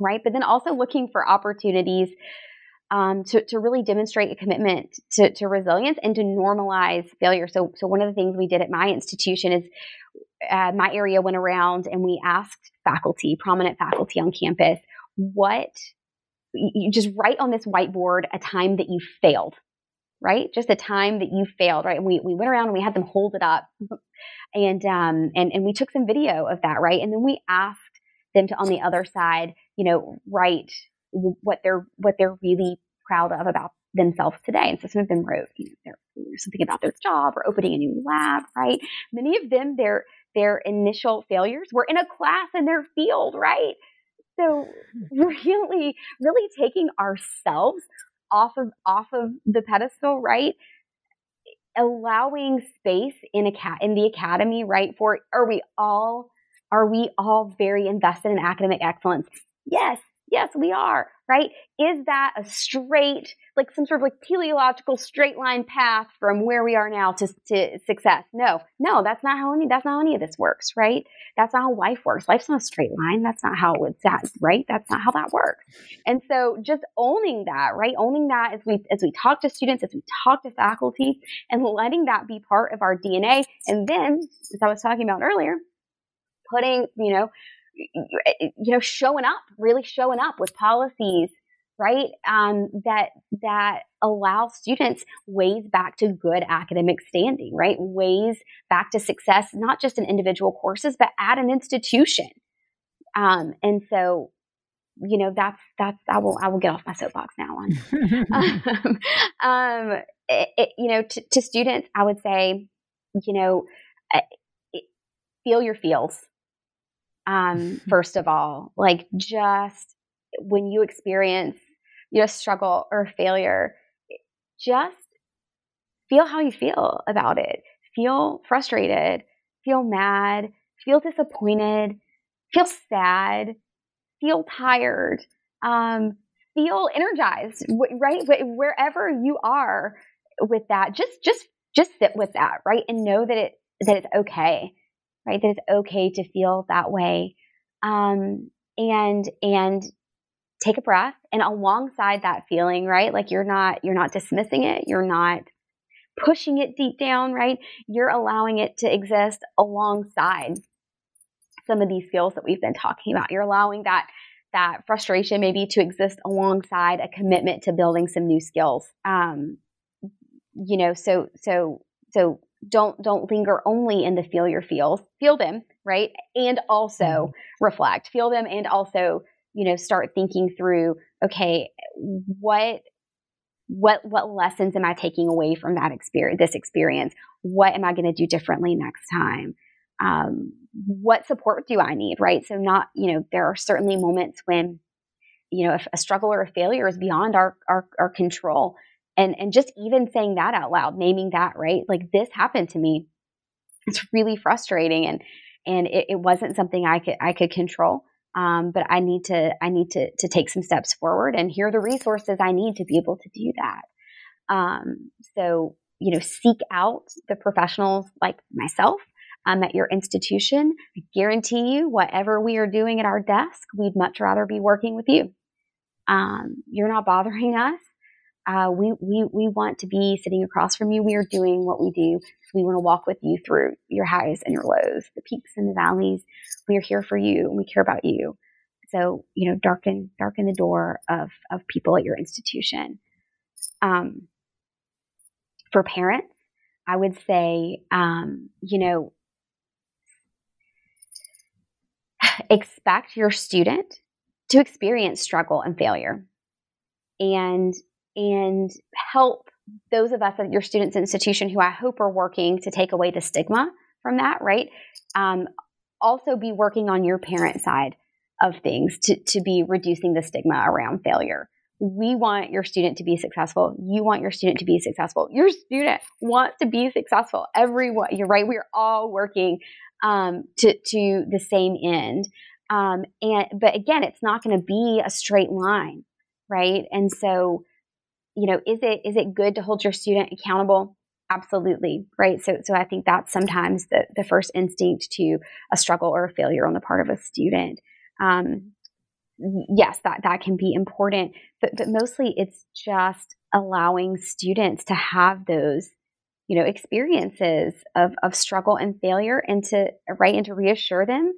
right but then also looking for opportunities um, to, to really demonstrate a commitment to, to resilience and to normalize failure. So, so one of the things we did at my institution is uh, my area went around and we asked faculty, prominent faculty on campus, what you just write on this whiteboard a time that you failed, right? Just a time that you failed, right? And we, we went around and we had them hold it up and, um, and, and we took some video of that, right? And then we asked them to, on the other side, you know, write what they're what they're really proud of about themselves today. And so some of them wrote, you know, something about their job or opening a new lab, right? Many of them, their their initial failures were in a class in their field, right? So really, really taking ourselves off of off of the pedestal, right? Allowing space in a cat in the academy, right? For are we all are we all very invested in academic excellence? Yes, Yes, we are, right? Is that a straight, like some sort of like teleological straight line path from where we are now to, to success? No, no, that's not how any, that's not how any of this works, right? That's not how life works. Life's not a straight line. That's not how it's that, right? That's not how that works. And so just owning that, right? Owning that as we, as we talk to students, as we talk to faculty and letting that be part of our DNA. And then, as I was talking about earlier, putting, you know, you know, showing up, really showing up with policies, right? Um, that that allow students ways back to good academic standing, right? Ways back to success, not just in individual courses, but at an institution. Um, and so, you know, that's that's I will I will get off my soapbox now on. um, um it, it, you know, to, to, students, I would say, you know, it, feel your feels um, first of all. Like just when you experience you know struggle or failure, just feel how you feel about it. Feel frustrated, feel mad, feel disappointed, feel sad, feel tired, um, feel energized, right? Wherever you are with that, just just just sit with that, right? And know that it that it's okay right? That it's okay to feel that way. Um, and, and take a breath and alongside that feeling, right? Like you're not, you're not dismissing it. You're not pushing it deep down, right? You're allowing it to exist alongside some of these skills that we've been talking about. You're allowing that that frustration maybe to exist alongside a commitment to building some new skills. Um, you know, so so so don't don't linger only in the feel your feels feel them right? And also mm-hmm. reflect feel them and also you know start thinking through okay what what what lessons am i taking away from that experience this experience? What am i going to do differently next time? Um, what support do i need right? So not you know there are certainly moments when you know if a struggle or a failure is beyond our our, our control and and just even saying that out loud naming that right like this happened to me it's really frustrating and and it, it wasn't something i could i could control um, but i need to i need to to take some steps forward and here are the resources i need to be able to do that um, so you know seek out the professionals like myself um, at your institution. I guarantee you, whatever we are doing at our desk, we'd much rather be working with you. Um, you're not bothering us. Uh, we, we, we want to be sitting across from you. We are doing what we do. We want to walk with you through your highs and your lows, the peaks and the valleys. We are here for you and we care about you. So, you know, darken, darken the door of, of people at your institution. Um, for parents, I would say, um, you know, expect your student to experience struggle and failure and and help those of us at your students institution who I hope are working to take away the stigma from that, right? Um, also be working on your parent side of things to, to be reducing the stigma around failure. We want your student to be successful. You want your student to be successful. Your student wants to be successful. Everyone, you're right. We are all working um, to to the same end. Um, and but again, it's not going to be a straight line, right? And so, you know, is it is it good to hold your student accountable? Absolutely, right? So so I think that's sometimes the the first instinct to a struggle or a failure on the part of a student. Um, yes, that that can be important, but but mostly it's just allowing students to have those you know experiences of of struggle and failure and to right and to reassure them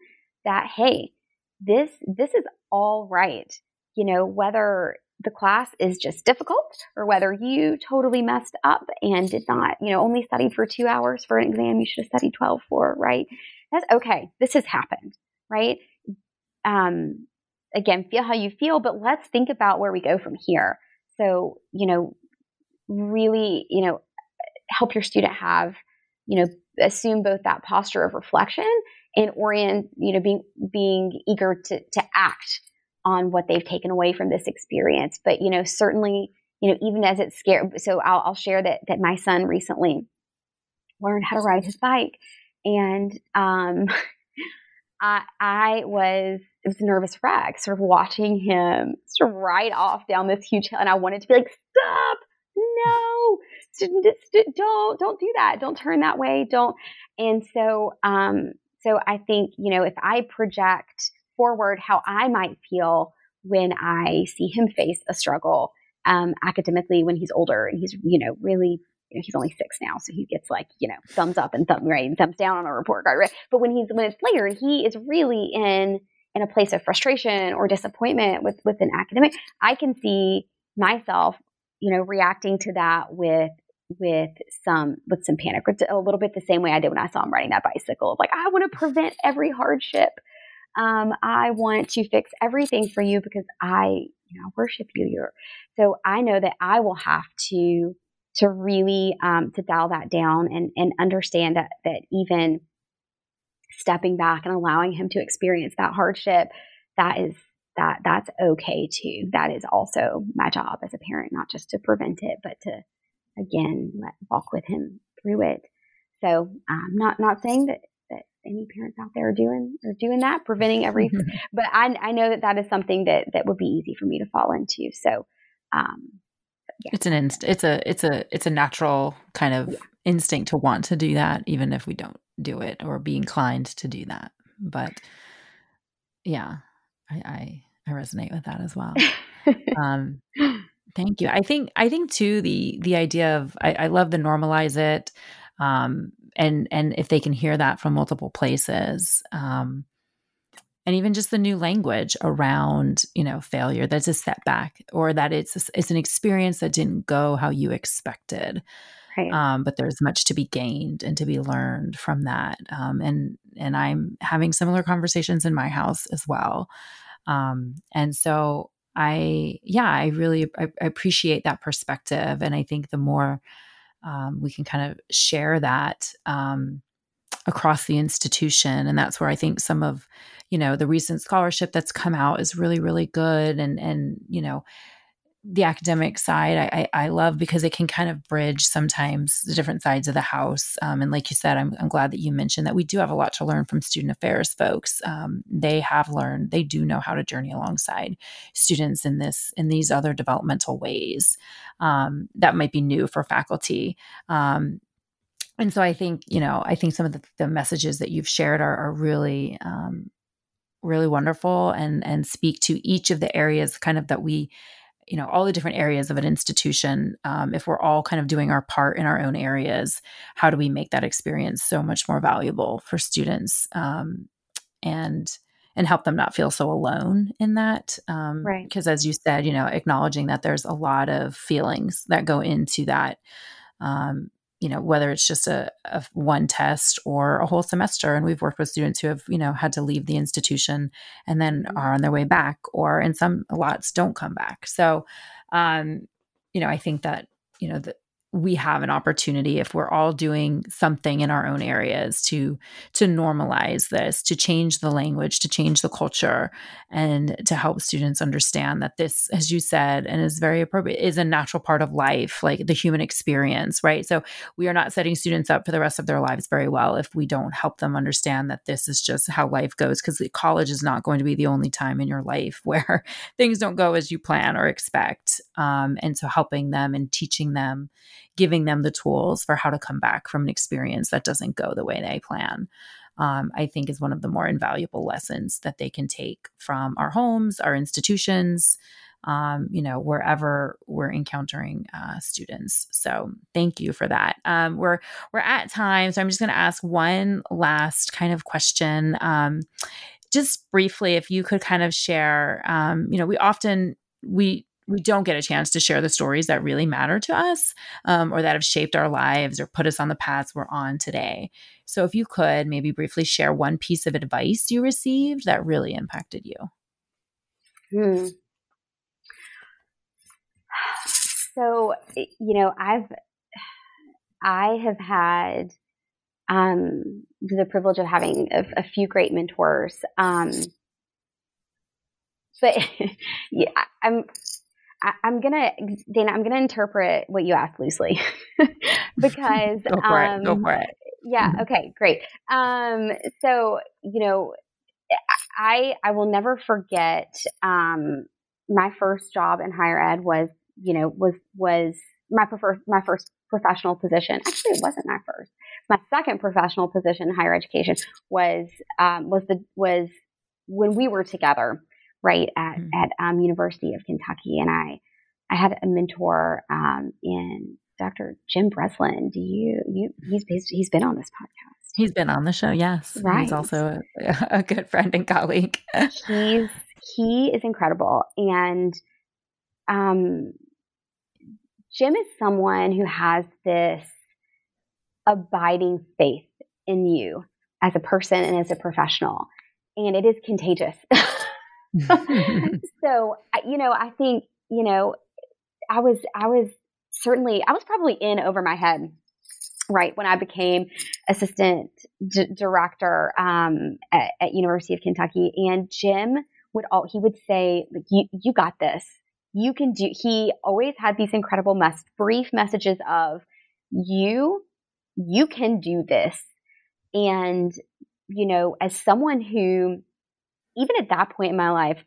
that hey this this is all right you know whether the class is just difficult or whether you totally messed up and did not you know only studied for two hours for an exam you should have studied 12 for right? That's okay. This has happened right? Um again feel how you feel but let's think about where we go from here. So you know really you know help your student have, you know, assume both that posture of reflection and orient, you know, being being eager to to act on what they've taken away from this experience. But you know, certainly, you know, even as it's scary. So I'll, I'll share that that my son recently learned how to ride his bike, and um, I I was it was a nervous wreck, sort of watching him sort of ride off down this huge hill, and I wanted to be like, stop, no, don't don't do that. Don't turn that way. Don't. And so, um, so I think you know if I project forward how I might feel when I see him face a struggle um, academically when he's older and he's you know really you know, he's only six now, so he gets like, you know, thumbs up and thumb right and thumbs down on a report card, right? But when he's when it's later he is really in in a place of frustration or disappointment with with an academic, I can see myself, you know, reacting to that with with some with some panic. A little bit the same way i did when i saw him riding that bicycle. Like i want to prevent every hardship um, i want to fix everything for you because i you know worship you you're so i know that i will have to to really um, to dial that down and and understand that that even stepping back and allowing him to experience that hardship that is that that's okay too that is also my job as a parent not just to prevent it but to again, let walk with him through it. So I'm not not saying that any parents out there are doing are doing that, preventing every. but I I know that that is something that that would be easy for me to fall into. So. Um, yeah. It's an inst- it's a it's a it's a natural kind of yeah. instinct to want to do that even if we don't do it or be inclined to do that. But yeah, I I, I resonate with that as well. um Thank you. I think I think too the the idea of I, I love the normalize it, um, and and if they can hear that from multiple places, um, and even just the new language around you know failure that's a setback or that it's it's an experience that didn't go how you expected. Right. Um, but there's much to be gained and to be learned from that. Um, and and I'm having similar conversations in my house as well. Um, and so I, yeah, I really I, I appreciate that perspective. And I think the more um, we can kind of share that um, across the institution, and that's where I think some of, you know, the recent scholarship that's come out is really, really good. And, and, you know, the academic side I, I, love because it can kind of bridge sometimes the different sides of the house. Um, and like you said, I'm, I'm glad that you mentioned that we do have a lot to learn from student affairs folks. Um, they have learned, they do know how to journey alongside students in this, in these other developmental ways um, that might be new for faculty. Um, and so I think, you know, I think some of the, the messages that you've shared are, are really, um, really wonderful and and speak to each of the areas kind of that we you know all the different areas of an institution um, if we're all kind of doing our part in our own areas how do we make that experience so much more valuable for students um, and and help them not feel so alone in that? Um, right. because as you said you know acknowledging that there's a lot of feelings that go into that um, you know whether it's just a, a, one test or a whole semester and we've worked with students who have you know had to leave the institution and then mm-hmm. are on their way back or in some lots don't come back so um you know i think that you know that we have an opportunity if we're all doing something in our own areas to to normalize this to change the language to change the culture and to help students understand that this as you said and is very appropriate is a natural part of life like the human experience right? So we are not setting students up for the rest of their lives very well if we don't help them understand that this is just how life goes because college is not going to be the only time in your life where things don't go as you plan or expect. Um, and so helping them and teaching them giving them the tools for how to come back from an experience that doesn't go the way they plan. Um, I think is one of the more invaluable lessons that they can take from our homes, our institutions, um, you know, wherever we're encountering uh, students. So thank you for that. Um, we're we're at time, so I'm just going to ask one last kind of question. Um, just briefly, if you could kind of share, um, you know, we often we we don't get a chance to share the stories that really matter to us um, or that have shaped our lives or put us on the paths we're on today. So, if you could maybe briefly share one piece of advice you received that really impacted you. Hmm. So, you know, I've I have had um, the privilege of having a, a few great mentors. Um, but yeah, I'm I, am gonna Dana, I'm gonna interpret what you asked loosely because go for um, it. Go for it. Yeah. Mm-hmm. Okay. Great. Um, so you know, I I will never forget. Um, my first job in higher ed was you know was was my prefer my first professional position. Actually, it wasn't my first. My second professional position in higher education was um, was the was when we were together right at mm-hmm. at um, University of Kentucky, and I I had a mentor um, in Dr. Jim Breslin. Do you you he's based, he's been on this podcast. He's been on the show, yes. Right. He's also a, a good friend and colleague. he's he is incredible, and um, Jim is someone who has this abiding faith in you as a person and as a professional, and it is contagious. so, you know, I think, you know, I was, I was certainly, I was probably in over my head, right, when I became assistant d- director um, at, at, University of Kentucky. And Jim would all, he would say, like you, you got this. You can do, he always had these incredible mess, brief messages of you, you can do this. And, you know, as someone who even at that point in my life,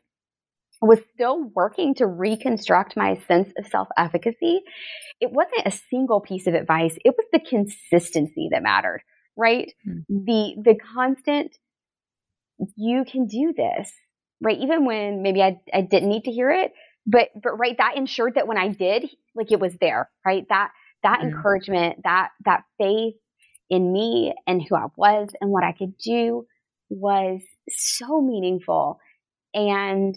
was still working to reconstruct my sense of self efficacy. It wasn't a single piece of advice, it was the consistency that mattered, right? Mm-hmm. The, the constant, you can do this, right? Even when maybe I, I didn't need to hear it, but, but right, that ensured that when I did, like it was there, right? That, that mm-hmm. encouragement, that, that faith in me and who I was and what I could do was so meaningful. And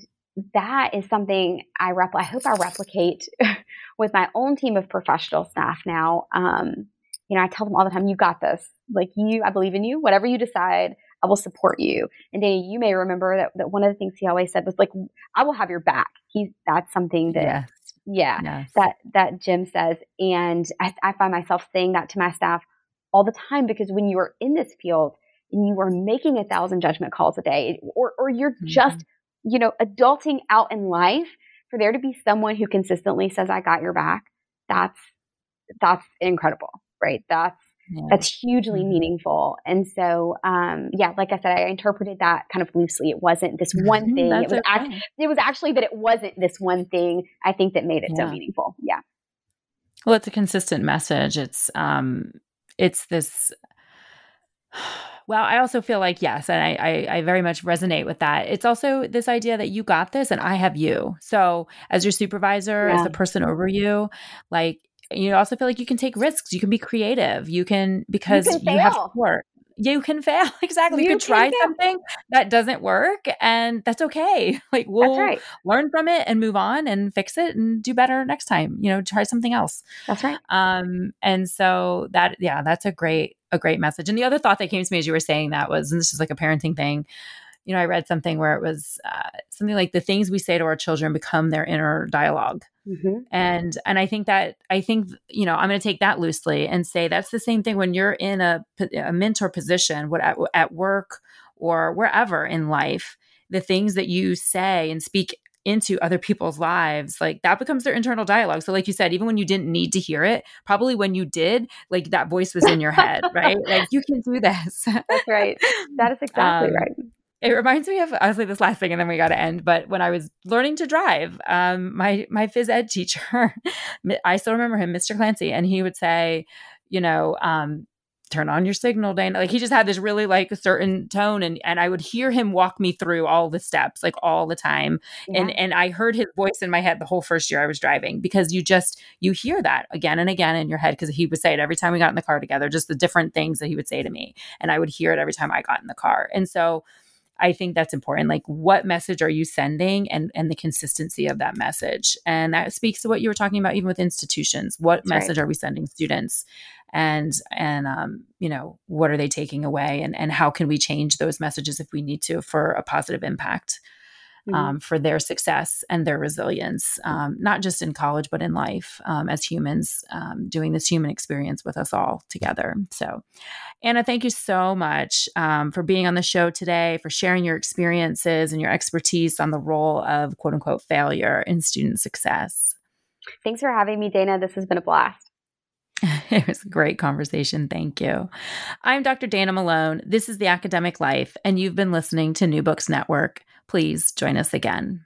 that is something I rep- I hope I replicate with my own team of professional staff now. Um, you know, I tell them all the time, you got this. Like you, I believe in you. Whatever you decide, I will support you. And Danny, you may remember that, that one of the things he always said was like, I will have your back. He's, that's something that, yes. yeah, yes. that, that Jim says. And I, I find myself saying that to my staff all the time because when you are in this field, you are making a thousand judgment calls a day or, or you're mm-hmm. just, you know, adulting out in life for there to be someone who consistently says, I got your back. That's, that's incredible, right? That's, yeah. that's hugely mm-hmm. meaningful. And so, um, yeah, like I said, I interpreted that kind of loosely. It wasn't this one mm-hmm. thing. it was, okay. act- it was actually that it wasn't this one thing. I think that made it yeah. so meaningful. Yeah. Well, it's a consistent message. It's, um, it's this well, I also feel like yes, and I, I, I very much resonate with that. It's also this idea that you got this, and I have you. So as your supervisor, yeah. as the person over you, like you also feel like you can take risks. You can be creative. You can because you, can you have support you can fail exactly you, you could try something that doesn't work and that's okay like we'll right. learn from it and move on and fix it and do better next time you know try something else that's right um and so that yeah that's a great a great message and the other thought that came to me as you were saying that was and this is like a parenting thing you know i read something where it was uh, something like the things we say to our children become their inner dialogue Mm-hmm. And and I think that I think you know I'm going to take that loosely and say that's the same thing when you're in a, a mentor position, what at, at work or wherever in life, the things that you say and speak into other people's lives like that becomes their internal dialogue so like you said even when you didn't need to hear it probably when you did like that voice was in your head right like you can do this that's right that is exactly um, right it reminds me of honestly this last thing, and then we got to end. But when I was learning to drive, um, my my phys ed teacher, I still remember him, Mr. Clancy, and he would say, you know, um, turn on your signal, Dana. Like he just had this really like a certain tone, and and I would hear him walk me through all the steps, like all the time, yeah. and and I heard his voice in my head the whole first year I was driving because you just you hear that again and again in your head because he would say it every time we got in the car together, just the different things that he would say to me, and I would hear it every time I got in the car, and so I think that's important. Like what message are you sending and and the consistency of that message. And that speaks to what you were talking about even with institutions. What that's message right. are we sending students? And and um, you know, what are they taking away and and how can we change those messages if we need to for a positive impact? Mm-hmm. um, for their success and their resilience, um, not just in college, but in life um, as humans, um, doing this human experience with us all together. So, Anna, thank you so much um, for being on the show today, for sharing your experiences and your expertise on the role of quote unquote failure in student success. Thanks for having me, Dana. This has been a blast. it was a great conversation. Thank you. I'm Dr. Dana Malone. This is The Academic Life, and you've been listening to New Books Network. Please join us again.